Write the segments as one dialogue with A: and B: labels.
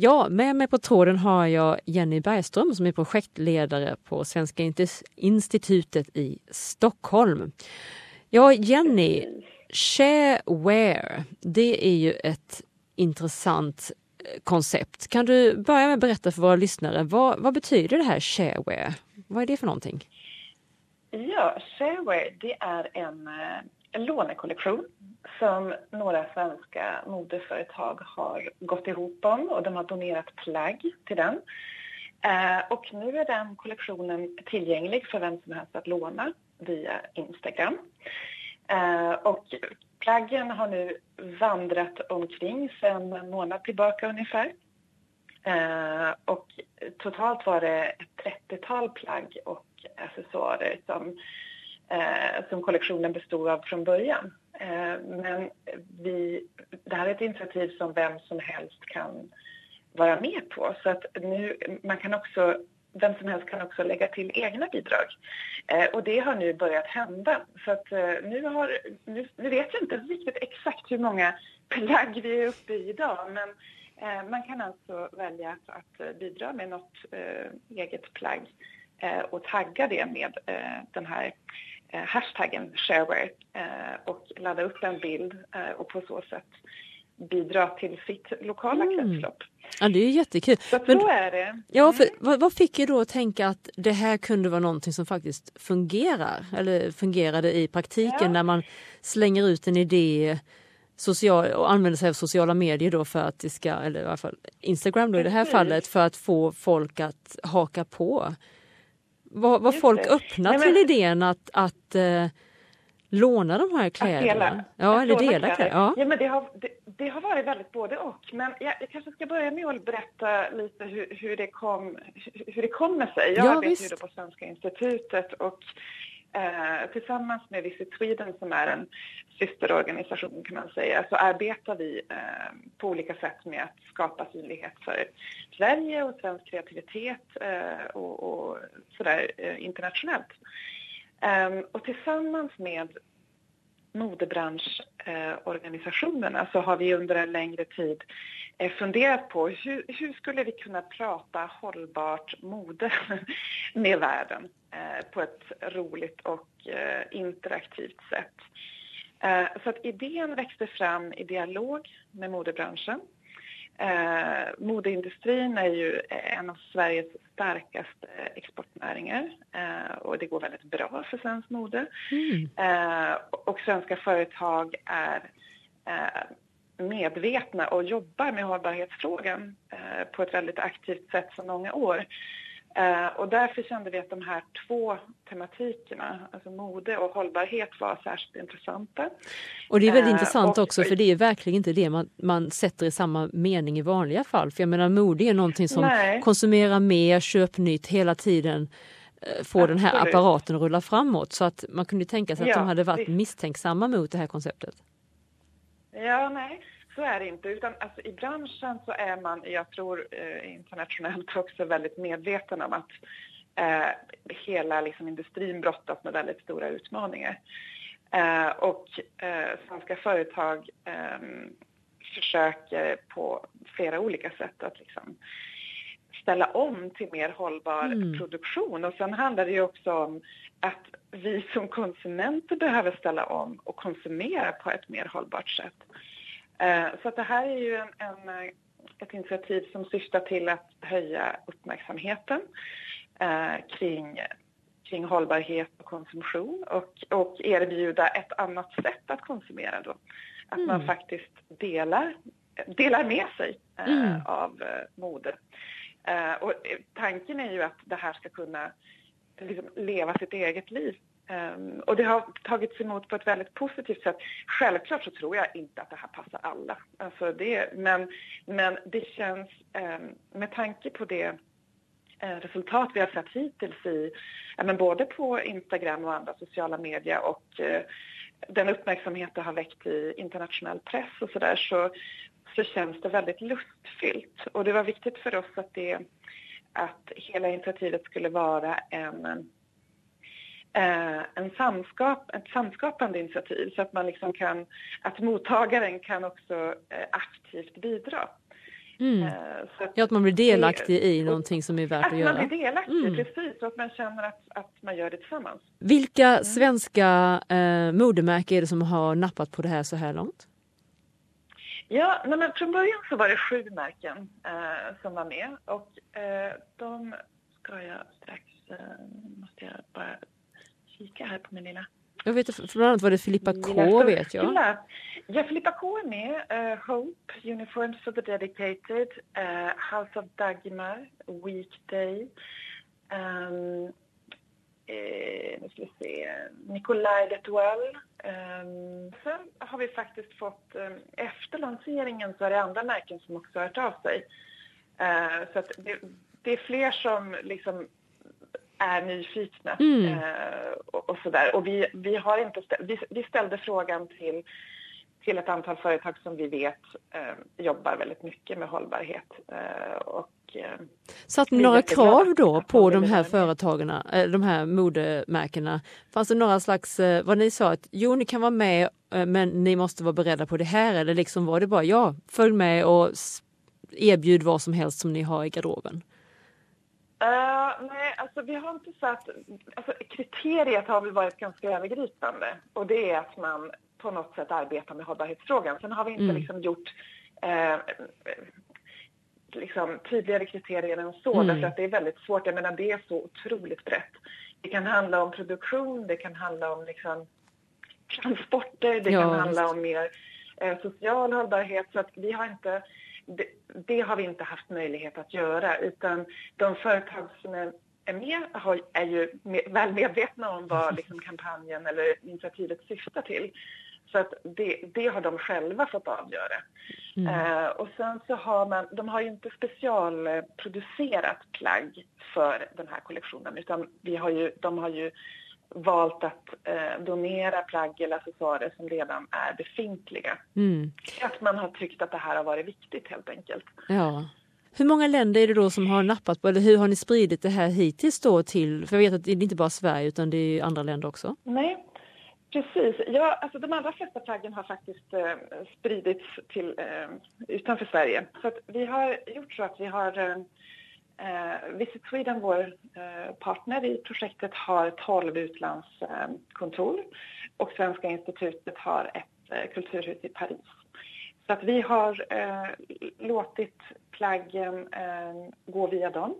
A: Ja, med mig på tråden har jag Jenny Bergström som är projektledare på Svenska institutet i Stockholm. Ja, Jenny, shareware, det är ju ett intressant eh, koncept. Kan du börja med att berätta för våra lyssnare, vad, vad betyder det här shareware? Vad är det för någonting?
B: Ja, shareware det är en, eh, en lånekollektion som några svenska modeföretag har gått ihop om och de har donerat plagg till den. Eh, och nu är den kollektionen tillgänglig för vem som helst att låna via Instagram. Eh, och plaggen har nu vandrat omkring sedan en månad tillbaka ungefär. Eh, och totalt var det ett 30-tal plagg och accessoarer som, eh, som kollektionen bestod av från början. Eh, men vi, det här är ett initiativ som vem som helst kan vara med på. Så att nu, man kan också, vem som helst kan också lägga till egna bidrag. Eh, och det har nu börjat hända. Så att eh, nu, har, nu, nu vet jag inte riktigt exakt hur många plagg vi är uppe i idag. Men eh, man kan alltså välja att bidra med något eh, eget plagg och tagga det med den här hashtaggen shareware eh, och ladda upp en bild eh, och på så sätt bidra till sitt lokala mm. kretslopp.
A: Ja, det är jättekul.
B: Så, Men, så är det.
A: Ja, för, mm. vad, vad, fick er då att tänka att det här kunde vara någonting som faktiskt fungerar eller fungerade i praktiken ja. när man slänger ut en idé social, och använder sig av sociala medier då för att det ska, eller i alla fall Instagram då i det här fallet, för att få folk att haka på. Var, var folk det. öppna Nej, men... till idén att, att uh, låna de här kläderna? Ja, eller dela kläder.
B: Ja. ja, men det har, det, det, har varit väldigt både och. Men jag, jag, kanske ska börja med att berätta lite hur, hur, det, kom, hur det kommer sig. Jag ja, arbetar ju på Svenska institutet och Eh, tillsammans med Visit Sweden som är en systerorganisation kan man säga så arbetar vi eh, på olika sätt med att skapa synlighet för Sverige och svensk kreativitet eh, och, och sådär eh, internationellt. Eh, och tillsammans med modebranschorganisationerna så har vi under en längre tid eh, funderat på hur, hur skulle vi kunna prata hållbart mode med världen eh, på ett roligt och eh, interaktivt sätt. Eh, så att idén växte fram i dialog med modebranschen Eh, modeindustrin är ju en av Sveriges starkaste exportnäringar eh, och det går väldigt bra för svensk mode. Mm. Eh, och svenska företag är eh, medvetna och jobbar med hållbarhetsfrågan eh, på ett väldigt aktivt sätt sedan många år. Eh, och därför kände vi att de här två tematikerna, alltså mode och hållbarhet, var särskilt intressanta.
A: Och det är väldigt uh, intressant och, också för det är verkligen inte det man, man sätter i samma mening i vanliga fall. För jag menar mode är någonting som nej. konsumerar mer, köp nytt hela tiden eh, får den här apparaten att rulla framåt. Så att man kunde tänka sig att ja, de hade varit visst. misstänksamma mot det här konceptet.
B: Ja, nej så är det inte. Utan alltså, I branschen så är man, jag tror eh, internationellt också, väldigt medveten om att eh, hela liksom, industrin brottas med väldigt stora utmaningar. Eh, och eh, svenska företag ehm, försöker på flera olika sätt att liksom, ställa om till mer hållbar mm. produktion. Och sen handlar det ju också om att vi som konsumenter behöver ställa om och konsumera på ett mer hållbart sätt. Eh, så det här är ju en, en, eh, ett initiativ som syftar till att höja uppmärksamheten eh, kring, kring hållbarhet och konsumtion och, och erbjuda ett annat sätt att konsumera då. Att mm. man faktiskt delar, delar med sig mm. av mode. och tanken är ju att det här ska kunna liksom leva sitt eget liv Um, och det har tagits emot på ett väldigt positivt sätt. Självklart så tror jag inte att det här passar alla. Alltså det, men, men det känns, um, med tanke på det uh, resultat vi har sett hittills i, uh, men både på Instagram och andra sociala medier och uh, den uppmärksamhet det har väckt i internationell press och sådär så, så känns det väldigt lustfyllt. Och det var viktigt för oss att, det, att hela initiativet skulle vara en en samskap, ett samskapande initiativ så att man liksom kan, att mottagaren kan också eh, aktivt bidra.
A: Mm. Eh, så att, ja, att man blir delaktig i någonting som är värt att,
B: att
A: göra.
B: Att man blir delaktig, mm. precis. Och att man känner att, att man gör det tillsammans.
A: Vilka mm. svenska eh, modemärken är det som har nappat på det här så här långt?
B: Ja, men från början så var det sju märken eh, som var med och eh, de ska jag strax, eh, måste jag bara kika här på min lilla
A: jag vet bland annat var det Filippa K vet jag.
B: Ja, Filippa K är med. Uh, Hope, Uniforms for the Dedicated, uh, House of Dagmar, Weekday. Um, eh, nu ska vi se, Nikolaj Detuel. Um, sen har vi faktiskt fått, um, efter lanseringen så är det andra märken som också har hört av sig. Uh, så det, det, är fler som liksom är nyfikna mm. eh, och, och sådär. Och vi, vi, har inte ställ, vi, vi, ställde frågan till, till ett antal företag som vi vet eh, jobbar väldigt mycket med hållbarhet. Eh, och, eh,
A: Satt ni några krav då på de här företagen, eh, de här modemärkena? Fanns det några slags, eh, vad ni sa, att jo ni kan vara med men ni måste vara beredda på det här eller liksom var det bara ja, följ med och erbjud vad som helst som ni har i garderoben?
B: Uh, nej, alltså vi har inte satt... Alltså, kriteriet har väl varit ganska övergripande och det är att man på något sätt arbetar med hållbarhetsfrågan. Sen har vi inte mm. liksom gjort eh, liksom, tydligare kriterier än så, mm. därför att det är väldigt svårt. Jag menar, det är så otroligt brett. Det kan handla om produktion, det kan handla om liksom, transporter, det ja, kan handla just. om mer eh, social hållbarhet. Så att vi har inte det, det, har vi inte haft möjlighet att göra utan de företag som är, är med har, är ju med, väl medvetna om vad liksom, kampanjen eller initiativet syftar till. Så att det, det har de själva fått avgöra. Mm. Uh, och sen så har man, de har ju inte specialproducerat plagg för den här kollektionen utan vi har ju, de har ju valt att eh, donera plagg eller accessoarer som redan är befintliga. Mm. Att man har tyckt att det här har varit viktigt helt enkelt.
A: Ja. Hur många länder är det då som har nappat på, eller hur har ni spridit det här hittills då till, för jag vet att det är inte bara Sverige utan det är andra länder också?
B: Nej, precis. Ja, alltså de allra flesta plaggen har faktiskt eh, spridits till eh, utanför Sverige. Så vi har gjort så att vi har eh, Visit Sweden, vår eh, partner i projektet, har 12 utlandskontor och Svenska institutet har ett eh, kulturhus i Paris. Så att vi har eh, låtit plaggen eh, gå via dem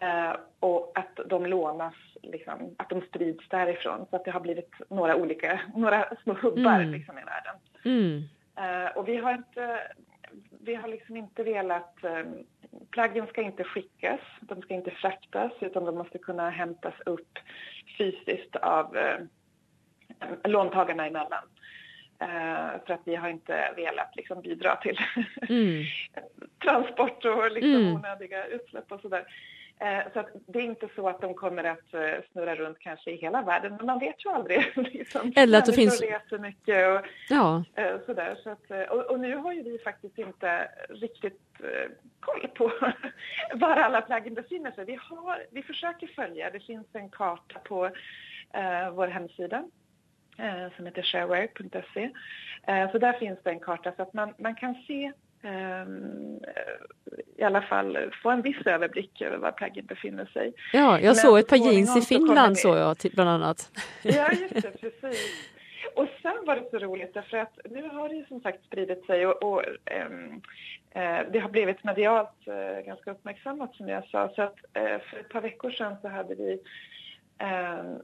B: eh, och att de lånas, liksom, att de sprids därifrån. Så att det har blivit några olika, några små hubbar mm. liksom, i världen. Mm. och vi har inte, vi har liksom inte velat plaggen ska inte skickas, de ska inte fraktas utan de måste kunna hämtas upp fysiskt av eh, låntagarna emellan. Eh, för att vi har inte velat liksom, bidra till mm. transport och liksom, mm. onödiga utsläpp och sådär. Eh, så det är inte så att de kommer att eh, snurra runt kanske i hela världen, men man vet ju aldrig. liksom.
A: Eller att det finns...
B: reser mycket och ja. Eh, sådär. Så att, och, och, nu har ju vi faktiskt inte riktigt koll på var alla plaggen befinner sig. Vi, har, vi försöker följa, det finns en karta på uh, vår hemsida som heter shareware.se. Så där finns det en karta så att man, man kan se i alla fall få en viss överblick över var plaggen befinner sig.
A: Ja, jag såg ett par jeans i Finland såg jag bland annat.
B: Ja, just det, precis. Och sen var det så roligt därför att nu har det ju som sagt spridit sig och, och ähm, äh, det har blivit medialt äh, ganska uppmärksammat som jag sa. Så att äh, för ett par veckor sedan så hade vi ehm,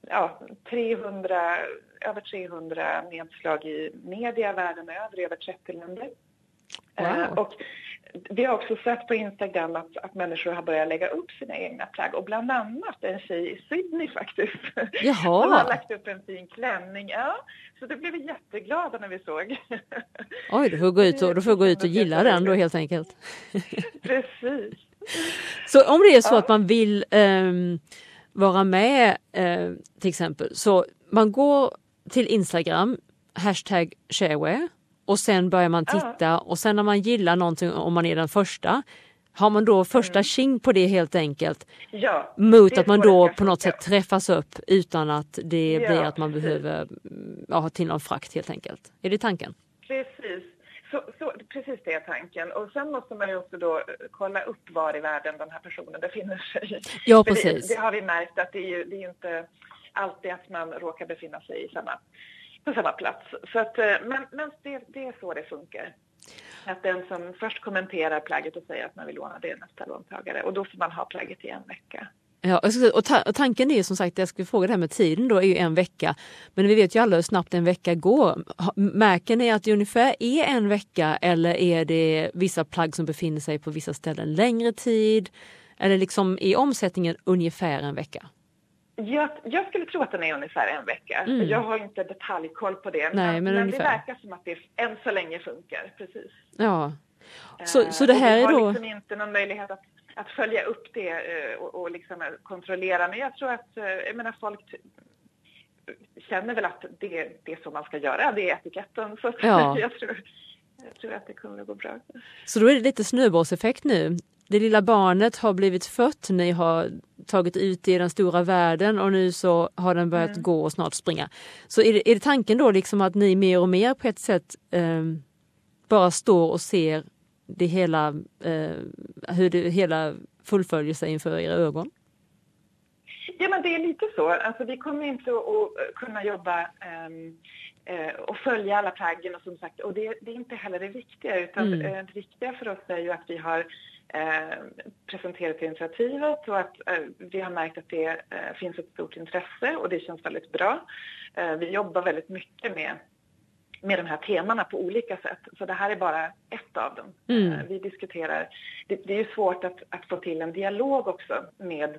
B: ja, 300, över 300 nedslag i media världen över, i över 30 länder. Wow. Eh, och vi har också sett på Instagram att, att människor har börjat lägga upp sina egna plagg och bland annat en tjej i Sydney faktiskt. Jaha. Som har lagt upp en fin klänning. Ja, så det blev vi jätteglada när vi såg.
A: Oi, du får gå ut och, du får gå ut och gilla den då helt enkelt.
B: Precis.
A: Så om det är så ja. att man vill um, vara med uh, till exempel så man går till Instagram, hashtag shareware och sen börjar man titta och sen när man gillar någonting, om man är den första, har man då första mm. king på det helt enkelt?
B: Ja,
A: mot att man då på något sätt träffas upp utan att det ja, blir att man precis. behöver ja, ha till någon frakt helt enkelt. Är det tanken?
B: Precis. så, så, precis det är tanken. Och sen måste man ju också då kolla upp var i världen den här personen befinner sig.
A: Ja, precis.
B: Det, det, har vi märkt att det är ju, det är inte alltid att man råkar befinna sig i samma, på samma plats. Så att, eh, men men det, det är så det funkar. Att den som först kommenterar plagget och säger att man vill låna det är nästa låntagare och då får man ha plagget i en vecka.
A: Ja, och, ta och tanken är ju som sagt, jag skulle fråga det här med tiden då, är ju en vecka. Men vi vet ju alla hur snabbt en vecka går. Märker ni att det ungefär är en vecka eller är det vissa plagg som befinner sig på vissa ställen längre tid? Eller liksom är omsättningen ungefär en vecka?
B: Jag, jag, skulle tro att den är ungefär en vecka. Mm. Jag har inte detaljkoll på det.
A: Nej, men,
B: men det verkar som att det än så länge funkar. Precis.
A: Ja. Så, så det här
B: är
A: då...
B: Vi har liksom inte någon möjlighet att, att följa upp det eh, och, och liksom kontrollera. Men jag tror att eh, jag menar, folk känner väl att det, det är så man ska göra. Det är etiketten. Så ja. jag, tror, jag tror att det kommer att gå bra.
A: Så då är det lite snöbollseffekt nu det lilla barnet har blivit fött, ni har tagit ut i den stora världen och nu så har den börjat mm. gå och snart springa. Så är det, är det tanken då liksom att ni mer och mer på ett sätt eh, bara står och ser det hela, eh, hur det hela fullföljer sig inför era ögon?
B: Ja, men det är lite så. Alltså, vi kommer inte att kunna jobba um, uh, och följa alla plaggen och som sagt, och det, det, är inte heller det viktiga utan mm. uh, det viktiga för oss är ju att vi har Eh, presenterat initiativet och att eh, vi har märkt att det eh, finns ett stort intresse och det känns väldigt bra. Vi jobbar väldigt mycket med, med de här temana på olika sätt, så det här är bara ett av dem. Mm. Vi diskuterar, det, det, är ju svårt att, att, få till en dialog också med,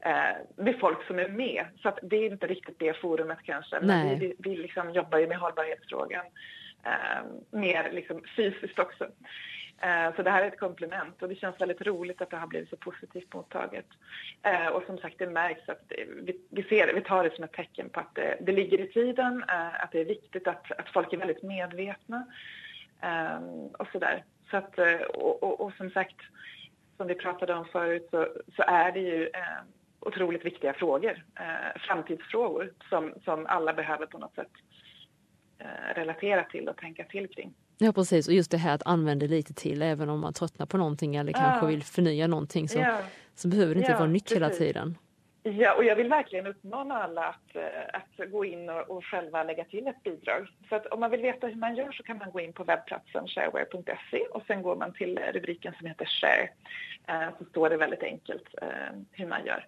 B: eh, med folk som är med, så att det är inte riktigt det forumet kanske, men vi, vi, vi liksom jobbar ju med hållbarhetsfrågan mer liksom fysiskt också. Eh, så det här är ett komplement och det känns väldigt roligt att det har blivit så positivt mottaget. Eh, och som sagt, det märks att vi, ser det, vi tar det som ett tecken på att det, det ligger i tiden, eh, att det är viktigt att, att folk är väldigt medvetna ehm, och sådär. Så att, och, och, och, som sagt, som vi pratade om förut så, så är det ju ehm, otroligt viktiga frågor, framtidsfrågor som, som alla behöver på något sätt relatera till och tänka till kring.
A: Ja precis och just det här att använda lite till även om man tröttnar på någonting eller kanske vill förnya någonting så, ja. så behöver det inte ja, vara nytt precis. hela tiden.
B: Ja, och jag vill verkligen uppmana alla att, eh, att gå in och, och, själva lägga till ett bidrag. Så att om man vill veta hur man gör så kan man gå in på webbplatsen shareware.se och sen går man till rubriken som heter Share. Eh, så står det väldigt enkelt eh, hur man gör.